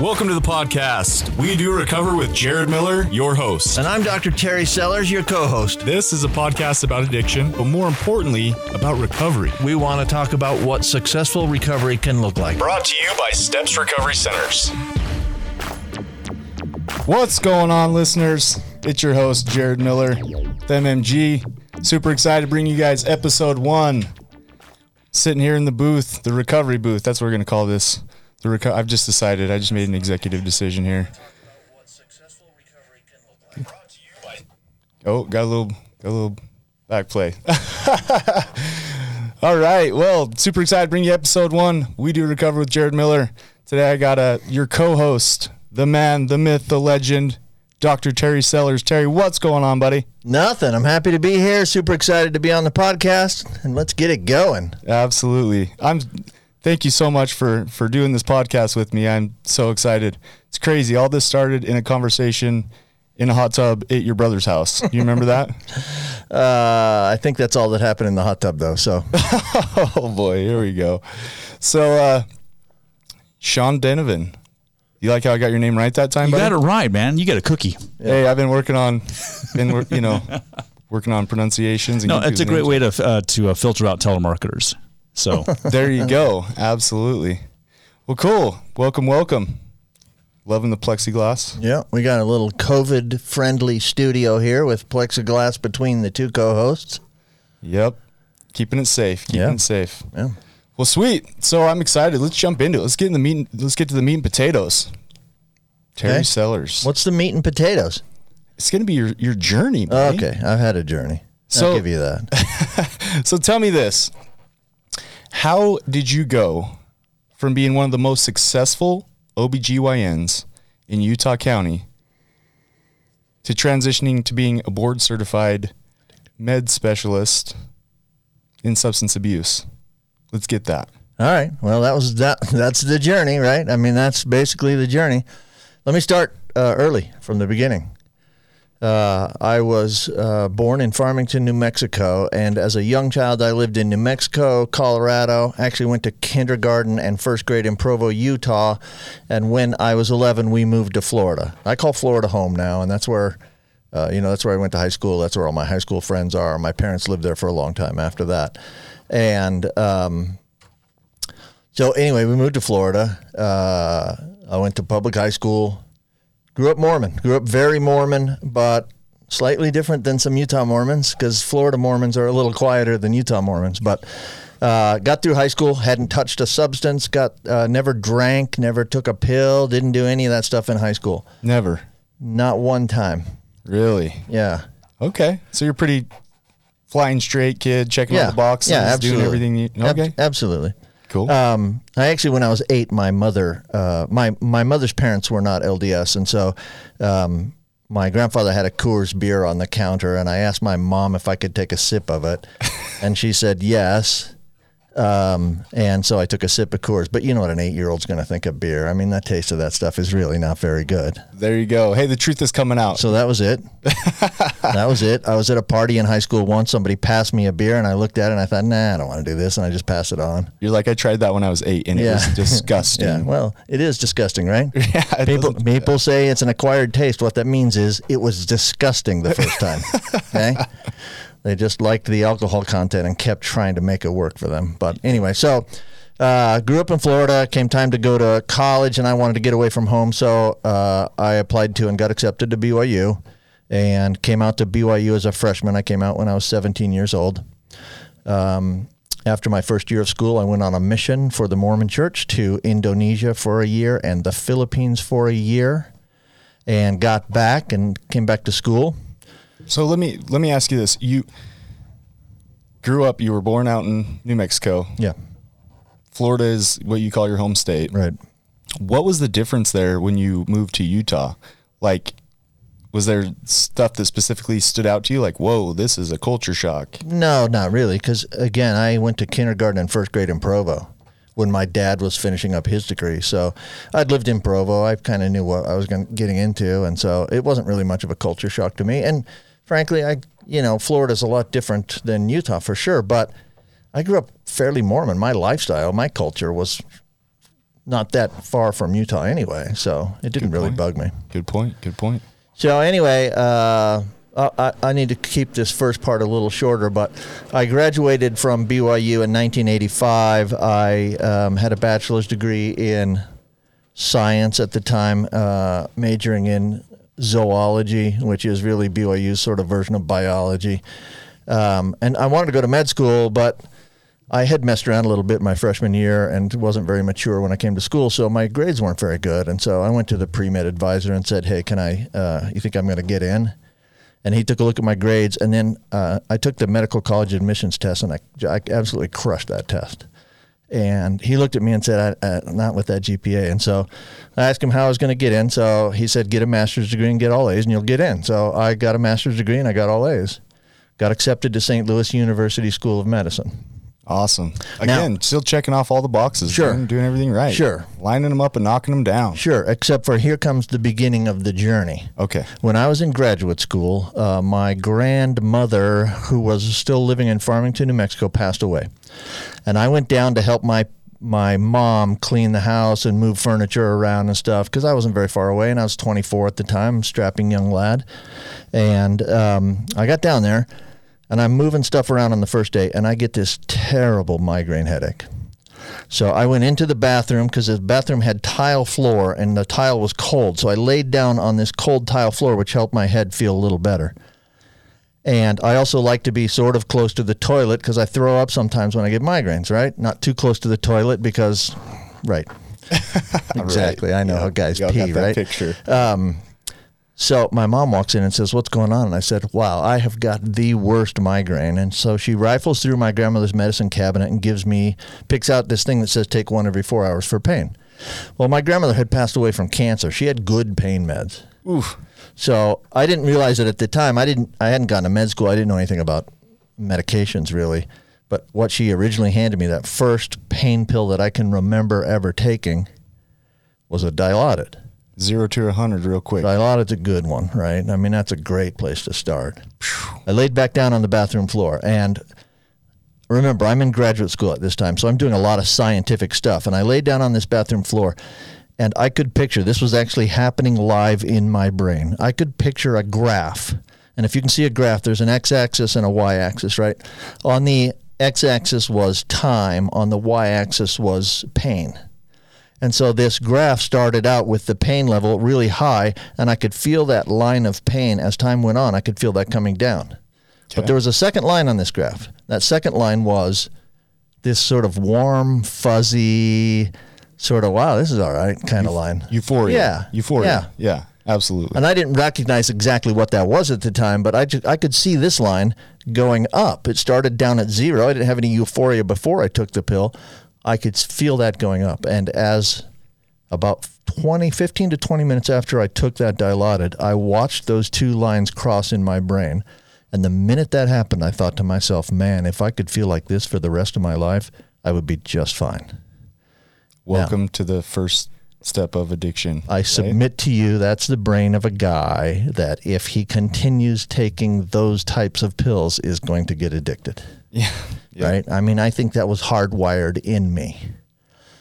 Welcome to the podcast. We do recover with Jared Miller, your host. And I'm Dr. Terry Sellers, your co host. This is a podcast about addiction, but more importantly, about recovery. We want to talk about what successful recovery can look like. Brought to you by Steps Recovery Centers. What's going on, listeners? It's your host, Jared Miller, with MMG. Super excited to bring you guys episode one. Sitting here in the booth, the recovery booth. That's what we're going to call this. The reco- I've just decided. I just made an executive decision here. Oh, got a little, got a little back play. All right. Well, super excited to bring you episode one. We do recover with Jared Miller. Today I got a your co-host, the man, the myth, the legend, Dr. Terry Sellers. Terry, what's going on, buddy? Nothing. I'm happy to be here. Super excited to be on the podcast, and let's get it going. Absolutely. I'm. Thank you so much for for doing this podcast with me. I'm so excited. It's crazy. All this started in a conversation in a hot tub at your brother's house. You remember that? Uh, I think that's all that happened in the hot tub, though. So, oh boy, here we go. So, uh, Sean Denovan. You like how I got your name right that time, You buddy? got it right, man. You got a cookie. Hey, I've been working on, been you know, working on pronunciations. And No, it's a great names. way to uh, to uh, filter out telemarketers. So There you go. Absolutely. Well, cool. Welcome, welcome. Loving the plexiglass. yeah, we got a little COVID friendly studio here with plexiglass between the two co hosts. Yep. Keeping it safe. Keeping Yeah. it safe. Yeah. Well, sweet. So I'm excited. Let's jump into it. Let's get in the meat. Let's get to the meat and potatoes. Terry Okay. Sellers. What's the meat and potatoes? It's gonna be your your journey. buddy. Okay, I've had a journey. So- I'll give you that. So tell me this: How did you go from being one of the most successful OBGYNs in Utah County to transitioning to being a board certified med specialist in substance abuse? Let's get that. All right. Well, that was that. That's the journey, right? I mean, that's basically the journey. Let me start uh, early from the beginning. Uh, I was uh, born in Farmington, New Mexico, and as a young child, I lived in New Mexico, Colorado. Actually, went to kindergarten and first grade in Provo, Utah. And when I was 11, we moved to Florida. I call Florida home now, and that's where, uh, you know, that's where I went to high school. That's where all my high school friends are. My parents lived there for a long time after that, and um, so anyway, we moved to Florida. Uh, I went to public high school. Grew up Mormon. Grew up very Mormon, but slightly different than some Utah Mormons because Florida Mormons are a little quieter than Utah Mormons. But uh, got through high school, hadn't touched a substance, got uh, never drank, never took a pill, didn't do any of that stuff in high school. Never. Not one time. Really? Yeah. Okay. So you're pretty flying straight kid, checking all the boxes, yeah, absolutely. doing everything you Ab- Okay. absolutely. Cool. Um, I actually, when I was eight, my mother, uh, my my mother's parents were not LDS, and so um, my grandfather had a Coors beer on the counter, and I asked my mom if I could take a sip of it, and she said yes. Um, and so I took a sip of Coors, but you know what an eight-year-old's going to think of beer. I mean, that taste of that stuff is really not very good. there you go. Hey, the truth is coming out. So that was it. that was it. I was at a party in high school once. Somebody passed me a beer, and I looked at it and I thought, nah, I don't want to do this, and I just passed it on. You're like, I tried that when I was eight, and it was disgusting. Yeah, well, it is disgusting, right? Yeah, people people say it's an acquired taste. What that means is it was disgusting the first time. okay, they just liked the alcohol content and kept trying to make it work for them. But anyway, so uh, grew up in Florida. Came time to go to college, and I wanted to get away from home, so uh, I applied to and got accepted to BYU, and came out to BYU as a freshman. I came out when I was 17 years old. Um, after my first year of school, I went on a mission for the Mormon Church to Indonesia for a year and the Philippines for a year, and got back and came back to school. So let me let me ask you this: You grew up, you were born out in New Mexico. Yeah, Florida is what you call your home state. right. What was the difference there when you moved to Utah? Like, was there stuff that specifically stood out to you? Like, whoa, this is a culture shock. No, not really, because again, I went to kindergarten and first grade in Provo when my dad was finishing up his degree. So I'd lived in Provo. I kind of knew what I was getting into, and so it wasn't really much of a culture shock to me. And frankly, I you know Florida's a lot different than Utah for sure, but I grew up fairly Mormon. My lifestyle, my culture was not that far from Utah anyway, so it didn't Good really point. bug me. Good point. Good point. So anyway, uh, I, I need to keep this first part a little shorter, but I graduated from BYU in 1985. I um, had a bachelor's degree in science at the time, uh, majoring in zoology, which is really BYU's sort of version of biology. Um, and I wanted to go to med school, but I had messed around a little bit my freshman year and wasn't very mature when I came to school, so my grades weren't very good. And so I went to the pre med advisor and said, "Hey, can I? Uh, you think I'm going to get in?" And he took a look at my grades, and then uh, I took the medical college admissions test, and I, I absolutely crushed that test. And he looked at me and said, I, uh, "Not with that GPA." And so I asked him how I was going to get in. So he said, "Get a master's degree and get all A's, and you'll get in." So I got a master's degree and I got all A's. Got accepted to St. Louis University School of Medicine. Awesome. Again, still checking off all the boxes. Sure. Doing, doing everything right. Sure. Lining them up and knocking them down. Sure, except for here comes the beginning of the journey. Okay. When I was in graduate school, uh, my grandmother, who was still living in Farmington, New Mexico, passed away, and I went down to help my my mom clean the house and move furniture around and stuff because I wasn't very far away, and I was 24 at the time, strapping young lad, and um, I got down there, and I'm moving stuff around on the first day, and I get this terrible migraine headache. So I went into the bathroom because the bathroom had tile floor and the tile was cold. So I laid down on this cold tile floor, which helped my head feel a little better. And I also like to be sort of close to the toilet because I throw up sometimes when I get migraines, right? Not too close to the toilet because, right. exactly. I know Yeah. how guys Y'all pee, right? Picture. Um, so my mom walks in and says, "What's going on?" And I said, "Wow, I have got the worst migraine." And so she rifles through my grandmother's medicine cabinet and gives me picks out this thing that says take one every 4 hours for pain. Well, my grandmother had passed away from cancer. She had good pain meds. Oof. So I didn't realize it at the time. I didn't. I hadn't gone to med school. I didn't know anything about medications really. But what she originally handed me, that first pain pill that I can remember ever taking, was a Dilaudid. Zero to a hundred, real quick. Dilaudid's a good one, right? I mean, that's a great place to start. I laid back down on the bathroom floor, and remember, I'm in graduate school at this time, so I'm doing a lot of scientific stuff. And I laid down on this bathroom floor, and I could picture this was actually happening live in my brain. I could picture a graph. And if you can see a graph, there's an x axis and a y axis, right? On the x axis was time, on the y axis was pain. And so this graph started out with the pain level really high, and I could feel that line of pain as time went on. I could feel that coming down. But there was a second line on this graph. That second line was this sort of warm, fuzzy, sort of, wow, this is all right kind of line. Euphoria. Yeah. Euphoria. Yeah. Yeah. Absolutely. And I didn't recognize exactly what that was at the time, but I, just, I could see this line going up. It started down at zero. I didn't have any euphoria before I took the pill. I could feel that going up. And as about 20, 15 to 20 minutes after I took that Dilaudid, I watched those two lines cross in my brain. And the minute that happened, I thought to myself, man, if I could feel like this for the rest of my life, I would be just fine. Welcome to the first step of addiction. I right? submit to you that's the brain of a guy that if he continues taking those types of pills is going to get addicted. Yeah. yeah. Right? I mean, I think that was hardwired in me.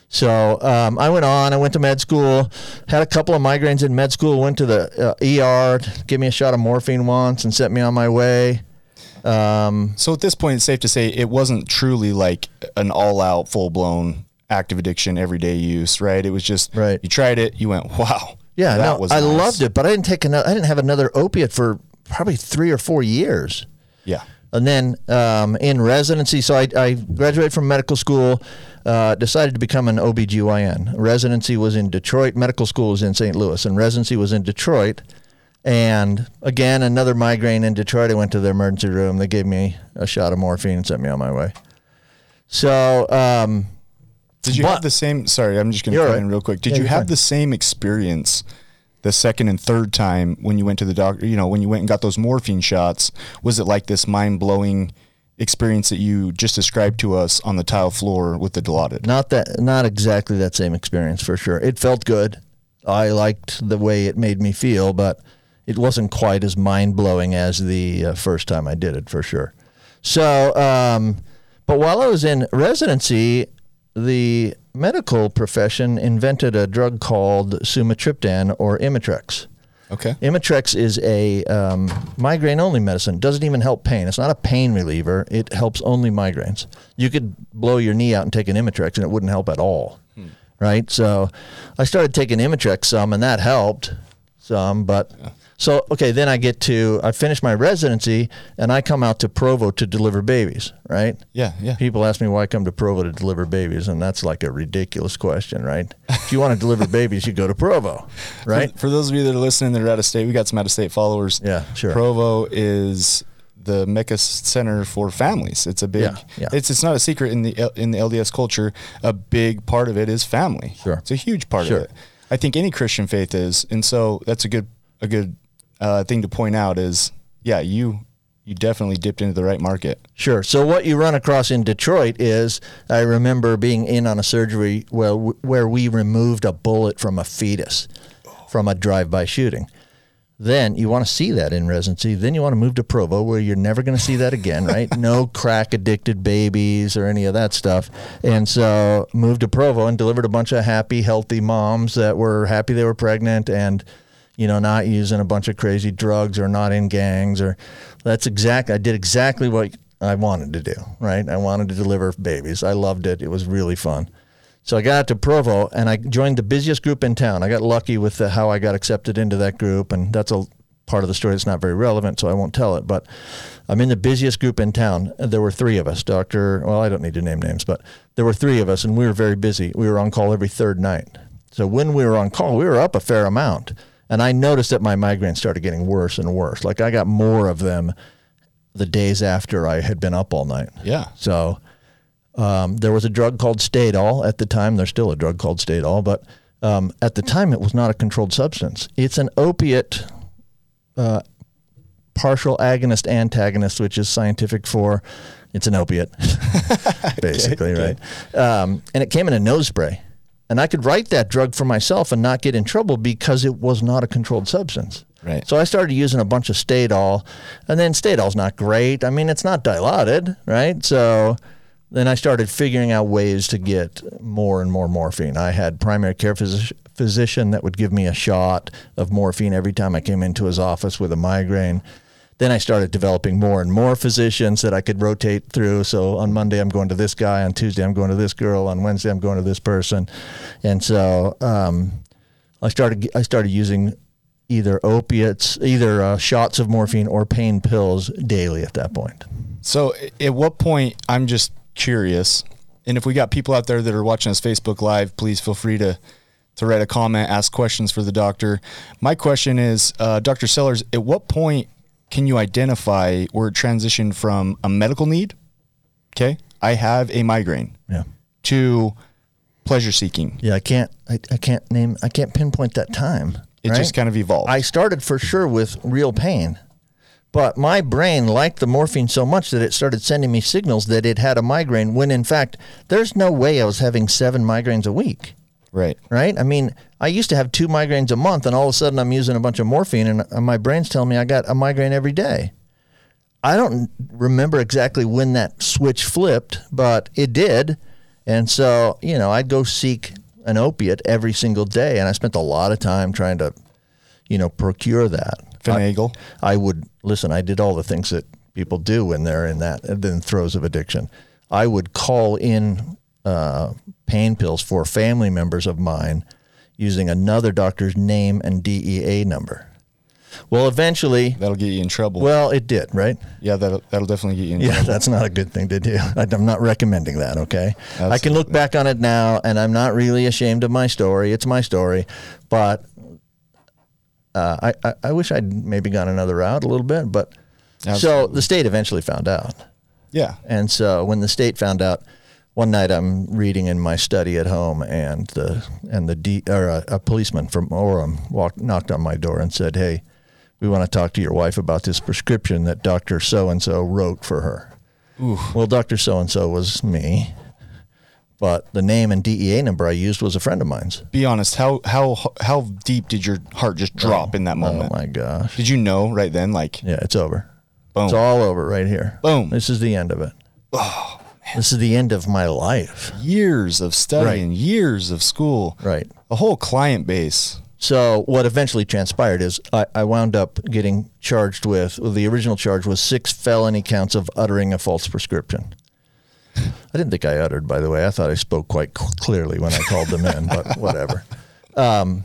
So um, I went on. I went to med school. Had a couple of migraines in med school. Went to the uh, ER. Gave me a shot of morphine once and sent me on my way. Um, So at this point, it's safe to say it wasn't truly like an all-out, full-blown active addiction, everyday use, right? It was just Right. You tried it, you went, wow. yeah, that no, was I nice." loved it, but I didn't take another. I didn't have another opiate for probably three or four years. Yeah. And then um, in residency, so I, I graduated from medical school, uh, decided to become an OBGYN. Residency was in Detroit, medical school was in St. Louis, and residency was in Detroit. And again, another migraine in Detroit. I went to the emergency room. They gave me a shot of morphine and sent me on my way. So, um, Did you But- have the same? Sorry, I'm just going to cut right. in real quick. Did Yeah, you have fine. the same experience the second and third time when you went to the doctor? You know, when you went and got those morphine shots, was it like this mind blowing experience that you just described to us on the tile floor with the Dilaudid? not that, not exactly that same experience for sure. It felt good. I liked the way it made me feel, but it wasn't quite as mind blowing as the uh, first time I did it for sure. So, um, but while I was in residency, the medical profession invented a drug called sumatriptan or Imitrex. Okay. Imitrex is a um, migraine only medicine. Doesn't even help pain. It's not a pain reliever. It helps only migraines. You could blow your knee out and take an Imitrex and it wouldn't help at all. Right? So I started taking Imitrex some and that helped some, but so okay, then I get to I finish my residency and I come out to Provo to deliver babies, right? Yeah, yeah. People ask me why I come to Provo to deliver babies, and that's like a ridiculous question, right? if you want to deliver babies, you go to Provo, right? For, for those of you that are listening that are out of state, we got some out of state followers. Yeah, sure. Provo is the Mecca center for families. It's a big. Yeah, yeah. It's it's not a secret in the in the LDS culture. A big part of it is family. Sure. It's a huge part Sure. of it. I think any Christian faith is, and so that's a good a good uh, thing to point out. Is yeah, you you definitely dipped into the right market. Sure. So what you run across in Detroit is I remember being in on a surgery where where we removed a bullet from a fetus from a drive-by shooting. Then you want to see that in residency. Then you want to move to Provo, where you're never going to see that again, right? no crack addicted babies or any of that stuff. And so moved to Provo and delivered a bunch of happy, healthy moms that were happy they were pregnant and you know, not using a bunch of crazy drugs or not in gangs or that's exactly I did exactly what I wanted to do, right? I wanted to deliver babies. I loved it. It was really fun. So I got out to Provo and I joined the busiest group in town. I got lucky with the, how I got accepted into that group and that's a part of the story that's not very relevant, so I won't tell it, but I'm in the busiest group in town. There were three of us, Dr. Well, I don't need to name names, but there were three of us and we were very busy. We were on call every third night. So when we were on call, we were up a fair amount. And I noticed that my migraines started getting worse and worse. Like I got more of them the days after I had been up all night. Yeah. So um, there was a drug called Stadol at the time. There's still a drug called Stadol, but um, at the time it was not a controlled substance. It's an opiate uh, partial agonist antagonist, which is scientific for it's an opiate, basically, okay. right? Um, and it came in a nose spray. And I could write that drug for myself and not get in trouble because it was not a controlled substance. Right. So I started using a bunch of Stadol, and then Stadol's not great. I mean, it's not Dilaudid, right? So then I started figuring out ways to get more and more morphine. I had primary care physi- physician that would give me a shot of morphine every time I came into his office with a migraine. Then I started developing more and more physicians that I could rotate through. So on Monday I'm going to this guy, on Tuesday I'm going to this girl, on Wednesday I'm going to this person, and so um, I started I started using either opiates, either uh, shots of morphine or pain pills daily at that point. So, at what point? I'm just curious, and if we got people out there that are watching us Facebook Live, please feel free to to write a comment, ask questions for the doctor. My question is, uh, Doctor Sellers, at what point can you identify where it transitioned from a medical need? Okay, I have a migraine Yeah. to pleasure seeking. Yeah, I can't. I, I can't name. I can't pinpoint that time. It right? just kind of evolved. I started for sure with real pain, but my brain liked the morphine so much that it started sending me signals that it had a migraine. When in fact, there's no way I was having seven migraines a week. Right. Right? I mean, I used to have two migraines a month, and all of a sudden I'm using a bunch of morphine, and uh, my brain's telling me I got a migraine every day. I don't remember exactly when that switch flipped, but it did. And so, you know, I'd go seek an opiate every single day. And I spent a lot of time trying to, you know, procure that. Finagle. I would listen, I did all the things that people do when they're in that in the throes of addiction. I would call in uh, pain pills for family members of mine using another doctor's name and DEA number. Well, eventually, That'll get you in trouble. well, it did, right? yeah, that'll that'll definitely get you in Yeah, trouble. that's not a good thing to do. I'm not recommending that, okay? I can look back on it now and I'm not really ashamed of my story. It's my story. But uh, I, I, I wish I'd maybe gone another route a little bit. But so the state eventually found out. Yeah. And so when the state found out, one night I'm reading in my study at home, and the and the D, or a, a policeman from Orem walked knocked on my door and said, "Hey, we want to talk to your wife about this prescription that Doctor So and So wrote for her." Well, Doctor So and So was me, but the name and DEA number I used was a friend of mine's. Be honest. How how how deep did your heart just oh, drop in that oh moment? Oh my gosh! Did you know right then? Like, Yeah, it's over. Boom. It's all over right here. Boom. This is the end of it. This is the end of my life. Years of studying, Right. years of school, Right. a whole client base. So what eventually transpired is I, I wound up getting charged with well, the original charge was six felony counts of uttering a false prescription. I didn't think I uttered, by the way. I thought I spoke quite clearly when I called them in, but whatever. Um,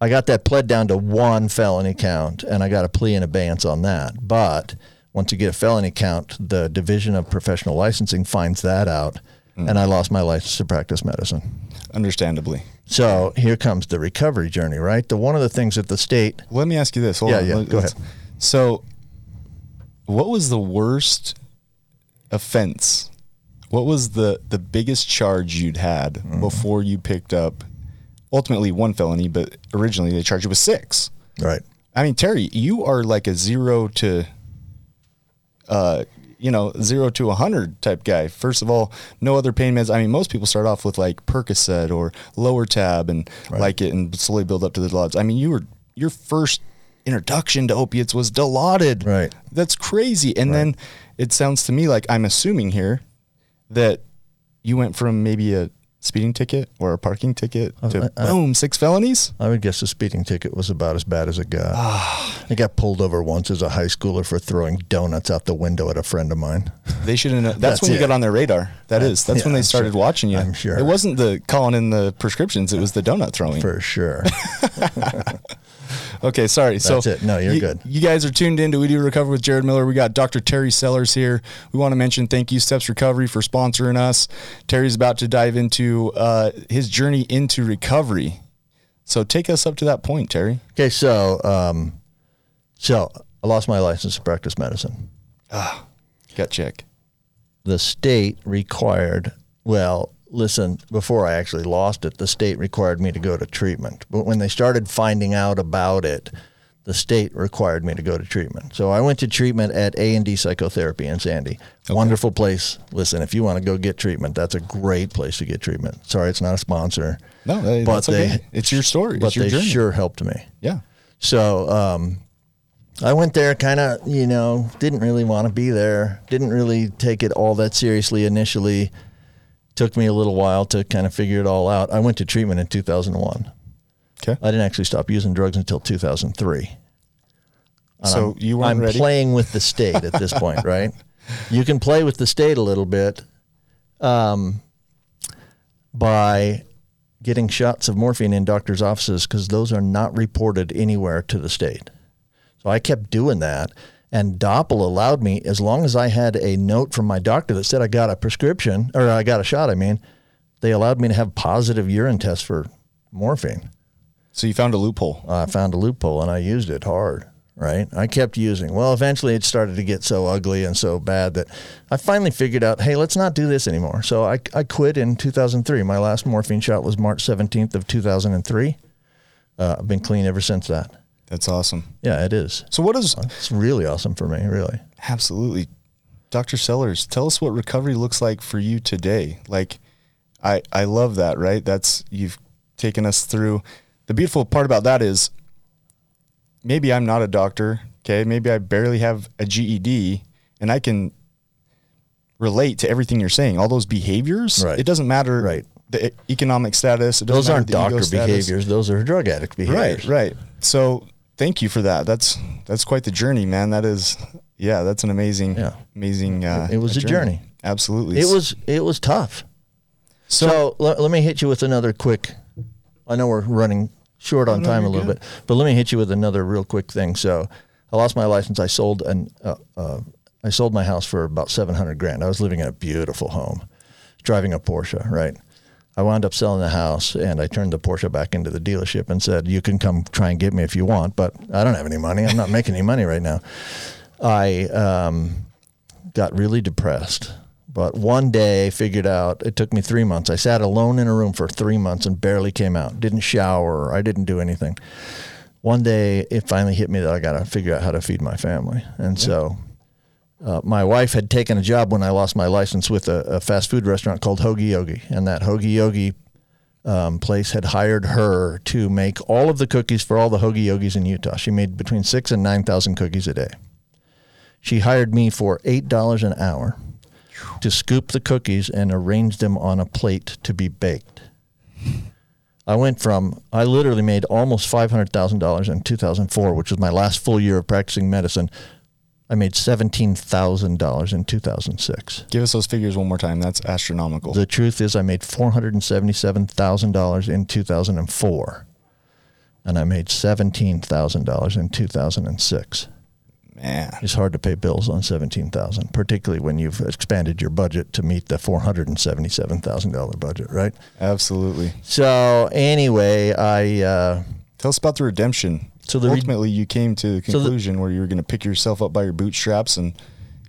I got that pled down to one felony count, and I got a plea in abeyance on that. But once you get a felony count, the Division of Professional Licensing finds that out, and I lost my license to practice medicine. Understandably. So here comes the recovery journey, right? The one of the things that the state Let me ask you this. Hold Yeah, on. yeah, Let- go ahead. So, what was the worst offense? What was the the biggest charge you'd had Mm-hmm. before you picked up ultimately one felony, but originally they charged you with six? right, I mean, Terry, you are like a zero to, uh, you know, zero to a hundred type guy. First of all, no other pain meds. I mean, most people start off with like Percocet or Lortab and like it and slowly build up to the Dilaudid. I mean, you were your first introduction to opiates was Dilaudid. Right. That's crazy. And then it sounds to me like I'm assuming here that you went from maybe a speeding ticket or a parking ticket to boom six felonies. I would guess the speeding ticket was about as bad as it got. Ah. I got pulled over once as a high schooler for throwing donuts out the window at a friend of mine. They should have. That's, That's when you got on their radar. That is. That's yeah, when they I'm started sure. watching you. I'm sure. It wasn't the calling in the prescriptions. It was the donut throwing. For sure. Okay, sorry. so That's it. No, you're you- good. You guys are tuned in to We Do Recover with Jared Miller. We got Dr. Terry Sellers here. We want to mention thank you Steps Recovery for sponsoring us. Terry's about to dive into uh, his journey into recovery. So take us up to that point, Terry. okay, so um, so I lost my license to practice medicine. Ah, gut check. The state required, well, listen, before I actually lost it, the state required me to go to treatment. But when they started finding out about it, the state required me to go to treatment. So I went to treatment at A&D Psychotherapy in Sandy. Wonderful place. Listen, if you want to go get treatment, that's a great place to get treatment. Sorry, it's not a sponsor. No, But okay. they- It's your story. But It's your they journey. sure helped me. Yeah. So um, I went there, kind of, you know, didn't really want to be there. Didn't really take it all that seriously initially. Took me a little while to kind of figure it all out. I went to treatment in 2001. Okay. I didn't actually stop using drugs until 2003. And So I'm, you weren't I'm ready? playing with the state at this point, right? You can play with the state a little bit um, by getting shots of morphine in doctors' offices because those are not reported anywhere to the state. So I kept doing that. And DOPL allowed me, as long as I had a note from my doctor that said I got a prescription, or I got a shot, I mean, they allowed me to have positive urine tests for morphine. So you found a loophole. I found a loophole and I used it hard, right? I kept using. Well, eventually it started to get so ugly and so bad that I finally figured out, hey, let's not do this anymore. So I, I quit in 2003. My last morphine shot was March 17th of 2003. Uh, I've been clean ever since that. That's awesome. Yeah, it is. So what is It's really awesome for me, really. Absolutely. Dr. Sellers, tell us what recovery looks like for you today. Like I I love that, right? That's you've taken us through. The beautiful part about that is maybe I'm not a doctor, okay? Maybe I barely have a GED and I can relate to everything you're saying. All those behaviors, Right. it doesn't matter Right. the economic status, it Those aren't doctor behaviors. Those are drug addict behaviors. Right, right. So thank you for that. That's that's quite the journey, man. That is, yeah, that's an amazing, Yeah. amazing. Uh, It was a journey. Absolutely. It was it was tough. So, So, let, let me hit you with another quick. I know we're running short on time a little good. bit, but let me hit you with another real quick thing. So, I lost my license. I sold an uh, uh, I sold my house for about seven hundred grand. I was living in a beautiful home, driving a Porsche. Right. I wound up selling the house, and I turned the Porsche back into the dealership and said, "You can come try and get me if you want, but I don't have any money. I'm not making any money right now." I um, got really depressed. But one day, figured out it took me three months. I sat alone in a room for three months and barely came out. Didn't shower. I didn't do anything. One day, it finally hit me that I got to figure out how to feed my family. And so, uh, my wife had taken a job when I lost my license with a, a fast food restaurant called Hoagie Yogi, and that Hoagie Yogi um, place had hired her to make all of the cookies for all the Hoagie Yogis in Utah. She made between six and nine thousand cookies a day. She hired me for eight dollars an hour. to scoop the cookies and arrange them on a plate to be baked. I went from I literally made almost five hundred thousand dollars in two thousand four, which was my last full year of practicing medicine. I made seventeen thousand dollars in two thousand six. Give us those figures one more time. That's astronomical. The truth is, I made four hundred and seventy-seven thousand dollars in two thousand and four, and I made seventeen thousand dollars in two thousand and six. Man. It's hard to pay bills on seventeen thousand, particularly when you've expanded your budget to meet the four hundred and seventy-seven thousand dollar budget, right? Absolutely. So anyway, I uh, Tell us about the redemption. So the re- ultimately you came to the So the- conclusion where you were going to pick yourself up by your bootstraps and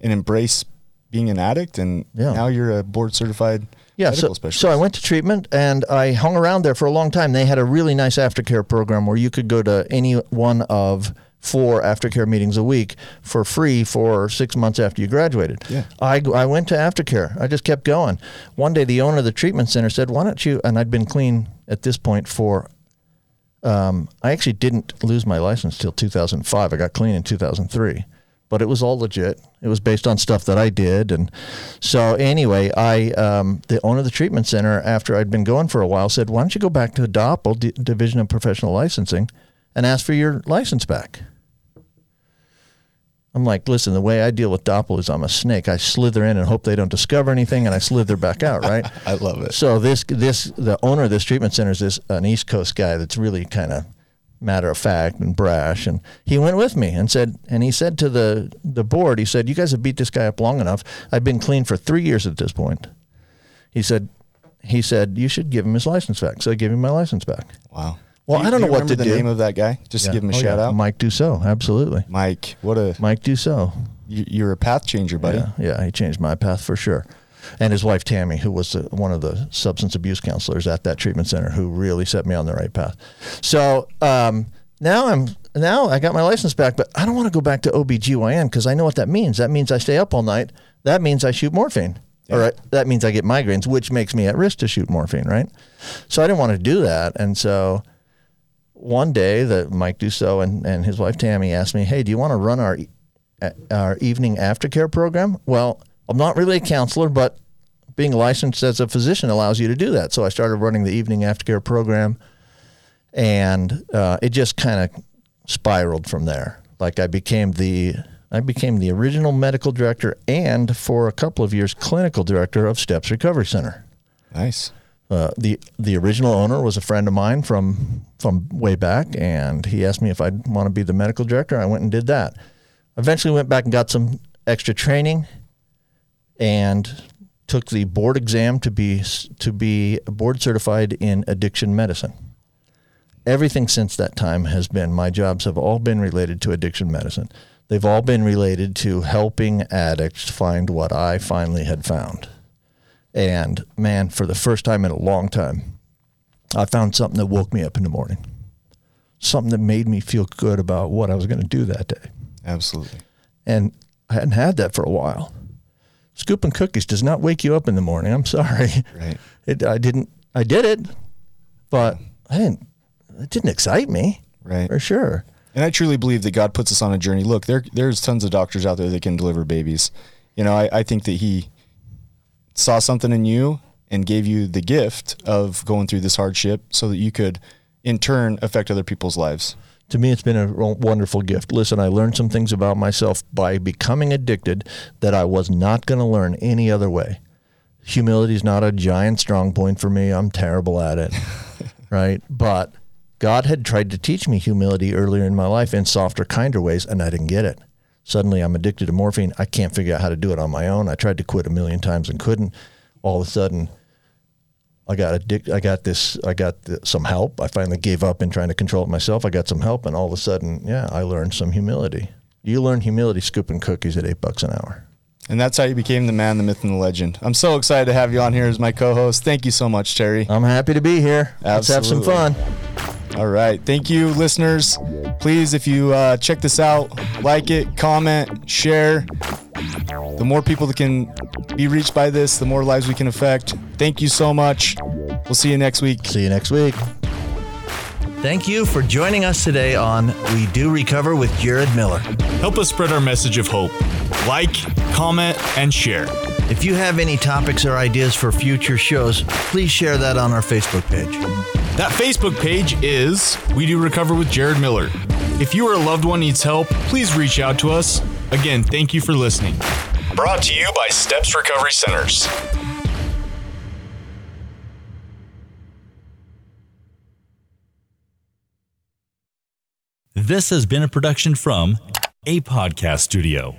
and embrace being an addict, and Yeah. now you're a board certified yeah. So, specialist. so I went to treatment and I hung around there for a long time. They had a really nice aftercare program where you could go to any one of four aftercare meetings a week for free for six months after you graduated. Yeah. I, I went to aftercare. I just kept going. One day, the owner of the treatment center said, "Why don't you?" And I'd been clean at this point for. Um, I actually didn't lose my license till 2005. I got clean in 2003, but it was all legit. It was based on stuff that I did, and so anyway, I um, the owner of the treatment center, after I'd been going for a while, said, "Why don't you go back to DOPL, D- Division of Professional Licensing, and ask for your license back?" I'm like, listen, the way I deal with DOPL is I'm a snake. I slither in and hope they don't discover anything, and I slither back out, right? I love it. So this this the owner of this treatment center is this an East Coast guy that's really kind of matter of fact and brash, and he went with me and said, and he said to the the board, he said, "You guys have beat this guy up long enough. I've been clean for three years at this point." He said, he said you should give him his license back. So I gave him my license back. Wow. Well, Do you- I don't do know you what to the do. name of that guy, just Yeah. to give him a Oh, shout yeah. out. Mike Dussault, absolutely. Mike, what a Mike Dussault. you- you're a path changer, buddy. Yeah, yeah, he changed my path for sure. And his wife Tammy, who was the, one of the substance abuse counselors at that treatment center, who really set me on the right path. So um, now I'm now I got my license back, but I don't want to go back to OBGYN because I know what that means. That means I stay up all night. That means I shoot morphine. Or I- that means I get migraines, which makes me at risk to shoot morphine, right? So I didn't want to do that. And so one day that Mike Dussault and, and his wife Tammy asked me, "Hey, do you want to run our our evening aftercare program?" Well, I'm not really a counselor, but being licensed as a physician allows you to do that. So I started running the evening aftercare program, and uh, it just kind of spiraled from there. Like I became the I became the original medical director and for a couple of years clinical director of Steps Recovery Center. Nice. Uh, the the original owner was a friend of mine from from way back, and he asked me if I'd want to be the medical director. I went and did that. Eventually, went back and got some extra training, and took the board exam to be to be board certified in addiction medicine. Everything since that time has been my jobs have all been related to addiction medicine. They've all been related to helping addicts find what I finally had found. And man, for the first time in a long time, I found something that woke me up in the morning. Something that made me feel good about what I was going to do that day. Absolutely. And I hadn't had that for a while. Scooping cookies does not wake you up in the morning. I'm sorry. Right. It, I didn't, I did it, but I didn't, it didn't excite me Right. for sure. And I truly believe that God puts us on a journey. Look, there there's tons of doctors out there that can deliver babies. You know, I, I think that he saw something in you and gave you the gift of going through this hardship so that you could in turn affect other people's lives. To me, it's been a wonderful gift. Listen, I learned some things about myself by becoming addicted that I was not going to learn any other way. Humility is not a giant strong point for me. I'm terrible at it, right? But God had tried to teach me humility earlier in my life in softer, kinder ways, and I didn't get it. Suddenly, I'm addicted to morphine. I can't figure out how to do it on my own. I tried to quit a million times and couldn't. All of a sudden, I got addicted. I got this. I got th- some help. I finally gave up in trying to control it myself. I got some help, and all of a sudden, yeah, I learned some humility. You learn humility scooping cookies at eight bucks an hour. And that's how you became the man, the myth, and the legend. I'm so excited to have you on here as my co-host. Thank you so much, Terry. I'm happy to be here. Let's have some fun. All right. Thank you, listeners. Please, if you uh, check this out, like it, comment, share. The more people that can be reached by this, the more lives we can affect. Thank you so much. We'll see you next week. See you next week. Thank you for joining us today on We Do Recover with Jared Miller. Help us spread our message of hope. Like, comment, and share. If you have any topics or ideas for future shows, please share that on our Facebook page. That Facebook page is We Do Recover with Jared Miller. If you or a loved one needs help, please reach out to us. Again, thank you for listening. Brought to you by Steps Recovery Centers. This has been a production from a podcast studio.